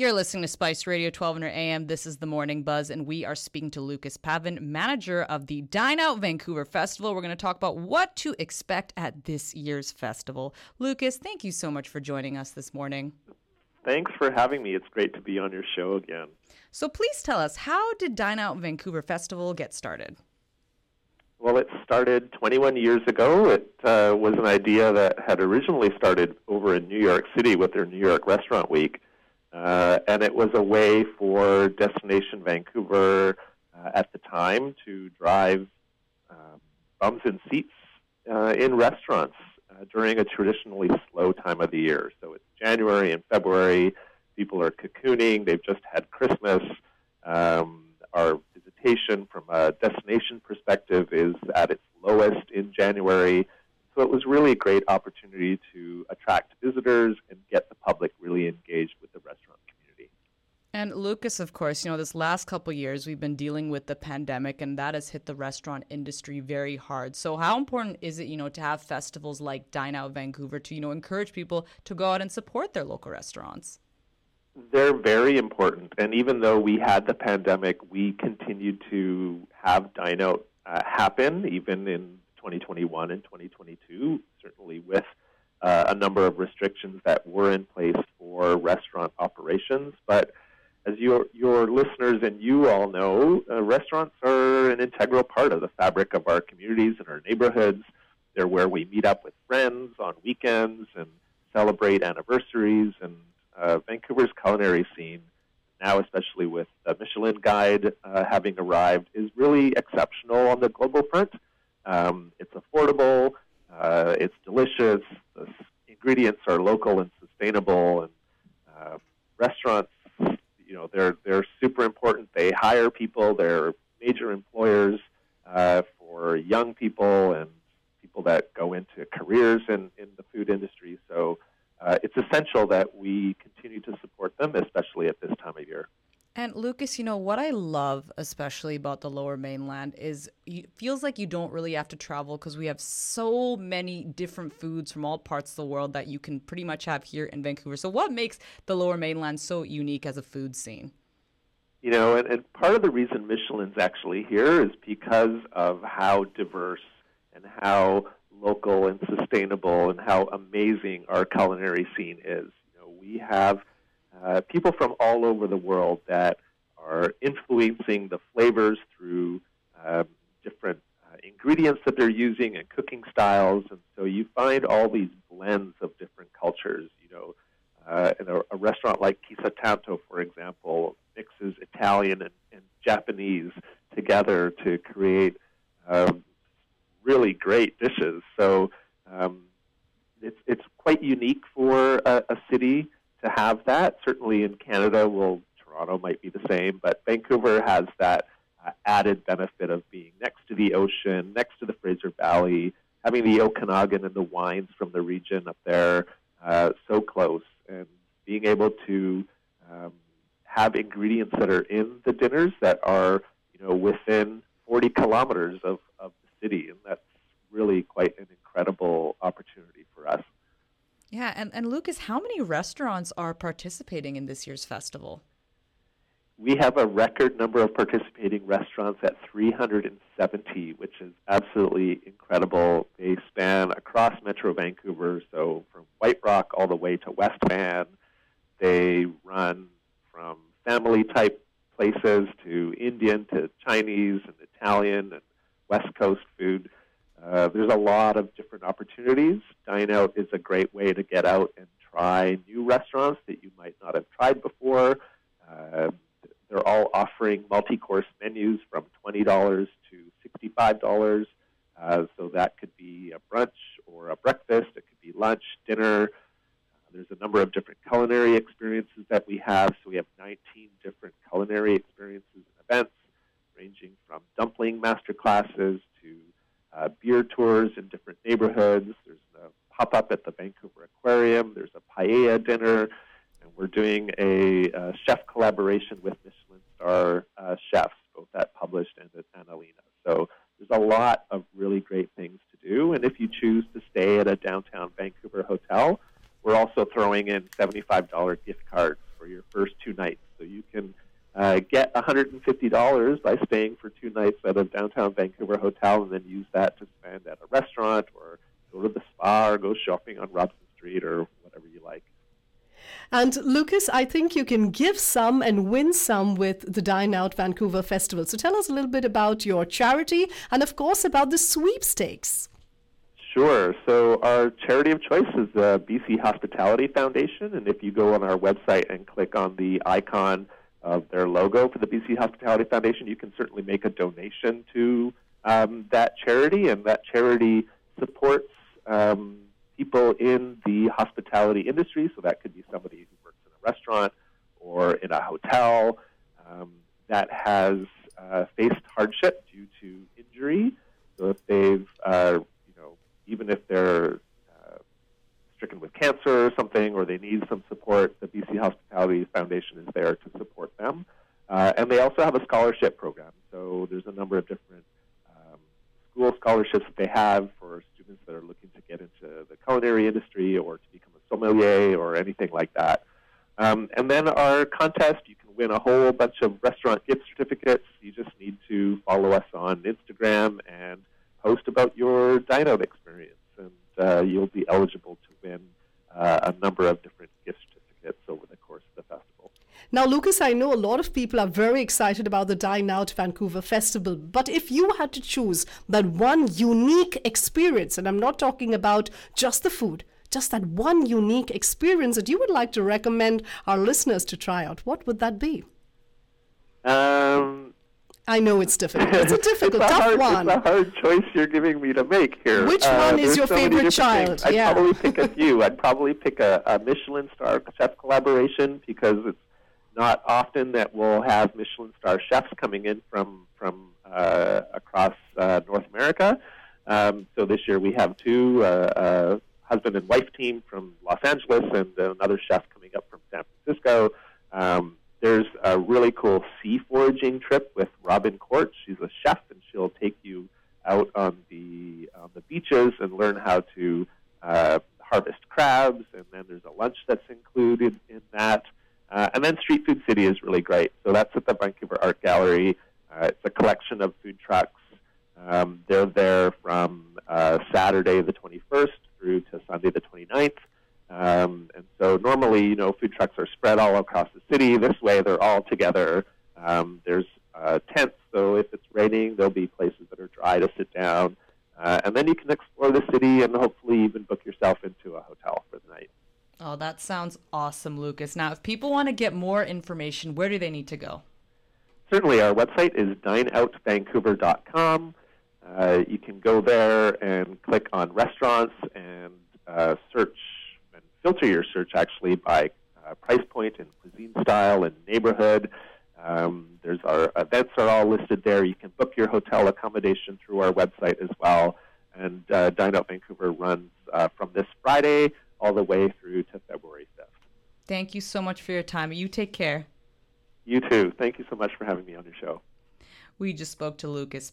You're listening to Spice Radio 1200 AM. This is the Morning Buzz, and we are speaking to Lucas Pavan, manager of the Dine Out Vancouver Festival. We're going to talk about what to expect at this year's festival. Lucas, thank you so much for joining us this morning. Thanks for having me. It's great to be on your show again. So please tell us, how did Dine Out Vancouver Festival get started? Well, it started 21 years ago. It uh, was an idea that had originally started over in New York City with their New York Restaurant Week. Uh, and it was a way for Destination Vancouver uh, at the time to drive um, bums and seats uh, in restaurants uh, during a traditionally slow time of the year. So it's January and February. People are cocooning. They've just had Christmas. Um, our visitation from a destination perspective is at its lowest in January. So it was really a great opportunity to attract visitors and get the public really engaged with the restaurant community. And Lucas, of course, you know, this last couple years we've been dealing with the pandemic and that has hit the restaurant industry very hard. So how important is it, you know, to have festivals like Dine Out Vancouver to, you know, encourage people to go out and support their local restaurants? They're very important. And even though we had the pandemic, we continued to have Dine Out uh, happen, even in 2021 and 2022, certainly with uh, a number of restrictions that were in place for restaurant operations. But as your, your listeners and you all know, uh, restaurants are an integral part of the fabric of our communities and our neighborhoods. They're where we meet up with friends on weekends and celebrate anniversaries and uh, Vancouver's culinary scene, now especially with the Michelin Guide uh, having arrived, is really exceptional on the global front. Um, it's affordable, uh, it's delicious, the ingredients are local and sustainable, and uh, restaurants, you know, they're they're super important. They hire people, they're major employers uh, for young people and people that go into careers in, in the food industry. So uh, it's essential that we continue to support them, especially at this time of year. And Lucas, you know what I love especially about the Lower Mainland is it feels like you don't really have to travel because we have so many different foods from all parts of the world that you can pretty much have here in Vancouver. So, what makes the Lower Mainland so unique as a food scene? You know, and, and part of the reason Michelin's actually here is because of how diverse and how local and sustainable and how amazing our culinary scene is. You know, we have uh, people from all over the world that are influencing the flavors through um, different uh, ingredients that they're using and cooking styles, and so you find all these blends of different cultures. You know, uh, in a, a restaurant like Kissa Tanto, for example, mixes Italian and, and Japanese together to create um, really great dishes. So um, it's it's quite unique for a, a city to have that. Certainly in Canada, well, Toronto might be the same, but Vancouver has that uh, added benefit of being next to the ocean, next to the Fraser Valley, having the Okanagan and the wines from the region up there uh, so close, and being able to um, have ingredients that are in the dinners that are you know within 40 kilometers of, of the city, and that's really quite an incredible opportunity for us. Yeah, and, and Lucas, how many restaurants are participating in this year's festival? We have a record number of participating restaurants at 370, which is absolutely incredible. They span across Metro Vancouver, so from White Rock all the way to West Van. They run from family type places to Indian to Chinese and Italian and West Coast food. Uh, there's a lot of different opportunities. Dine Out is a great way to get out and try new restaurants that you might not have tried before. Uh, they're all offering multi-course menus from $20 to $65. Uh, so that could be a brunch or a breakfast. It could be lunch, dinner. Uh, there's a number of different culinary experiences that we have. So we have 19 different culinary experiences and events, ranging from dumpling master classes to uh, beer tours in different neighborhoods. There's a pop up at the Vancouver Aquarium. There's a paella dinner. And we're doing a uh, chef collaboration with Michelin star uh, chefs, both at Published and at Annalena. So there's a lot of really great things to do. And if you choose to stay at a downtown Vancouver hotel, we're also throwing in $75 gift cards for your first two nights. So you can uh, get $150 by staying two nights at a downtown Vancouver hotel and then use that to spend at a restaurant or go to the spa or go shopping on Robson Street or whatever you like. And Lucas, I think you can give some and win some with the Dine Out Vancouver Festival. So tell us a little bit about your charity and, of course, about the sweepstakes. Sure. So our charity of choice is the BC Hospitality Foundation, and if you go on our website and click on the icon of their logo for the BC Hospitality Foundation, you can certainly make a donation to um, that charity, and that charity supports um, people in the hospitality industry. So that could be somebody who works in a restaurant or in a hotel um, that has uh, faced hardship due to injury. So if they've, uh, you know, even if they're cancer or something, or they need some support, the BC Hospitality Foundation is there to support them. Uh, and they also have a scholarship program. So there's a number of different um, school scholarships that they have for students that are looking to get into the culinary industry or to become a sommelier or anything like that. Um, and then our contest, you can win a whole bunch of restaurant gift certificates. You just need to follow us on Instagram and post about your dine out experience, and uh, you'll be eligible to win uh, a number of different gift certificates over the course of the festival. Now, Lucas, I know a lot of people are very excited about the Dine Out Vancouver Festival, but if you had to choose that one unique experience, and I'm not talking about just the food, just that one unique experience that you would like to recommend our listeners to try out, what would that be? Um, I know it's difficult. It's a difficult, it's a tough hard, one. It's a hard choice you're giving me to make here. Which Uh, one is your so favorite child? things. I'd Yeah. probably pick a few. I'd probably pick a, a Michelin star chef collaboration because it's not often that we'll have Michelin star chefs coming in from from uh, across uh, North America. Um, so this year we have two, uh, a husband and wife team from Los Angeles and another chef coming up from San Francisco. Um, there's a really cool sea foraging trip with Robin Kort. She's a chef, and she'll take you out on the on the beaches and learn how to uh, harvest crabs. And then there's a lunch that's included in that. Uh, and then Street Food City is really great. So that's at the Vancouver Art Gallery. Uh, it's a collection of food trucks. Um, they're there from uh, Saturday the 21st through to Sunday the 29th. Um, and so normally, you know, food trucks are spread all across the city. This way, they're all together. Um, there's uh, tents, so if it's raining, there'll be places that are dry to sit down. Uh, and then you can explore the city and hopefully even book yourself into a hotel for the night. Oh, that sounds awesome, Lucas. Now, if people want to get more information, where do they need to go? Certainly, our website is dineoutvancouver.com. Uh, you can go there and click on restaurants and uh, search filter your search actually by uh, price point and cuisine style and neighborhood. Um, there's our events are all listed there. You can book your hotel accommodation through our website as well. And uh, Dine Out Vancouver runs uh, from this Friday all the way through to February 5th. Thank you so much for your time. You take care. You too. Thank you so much for having me on your show. We just spoke to Lucas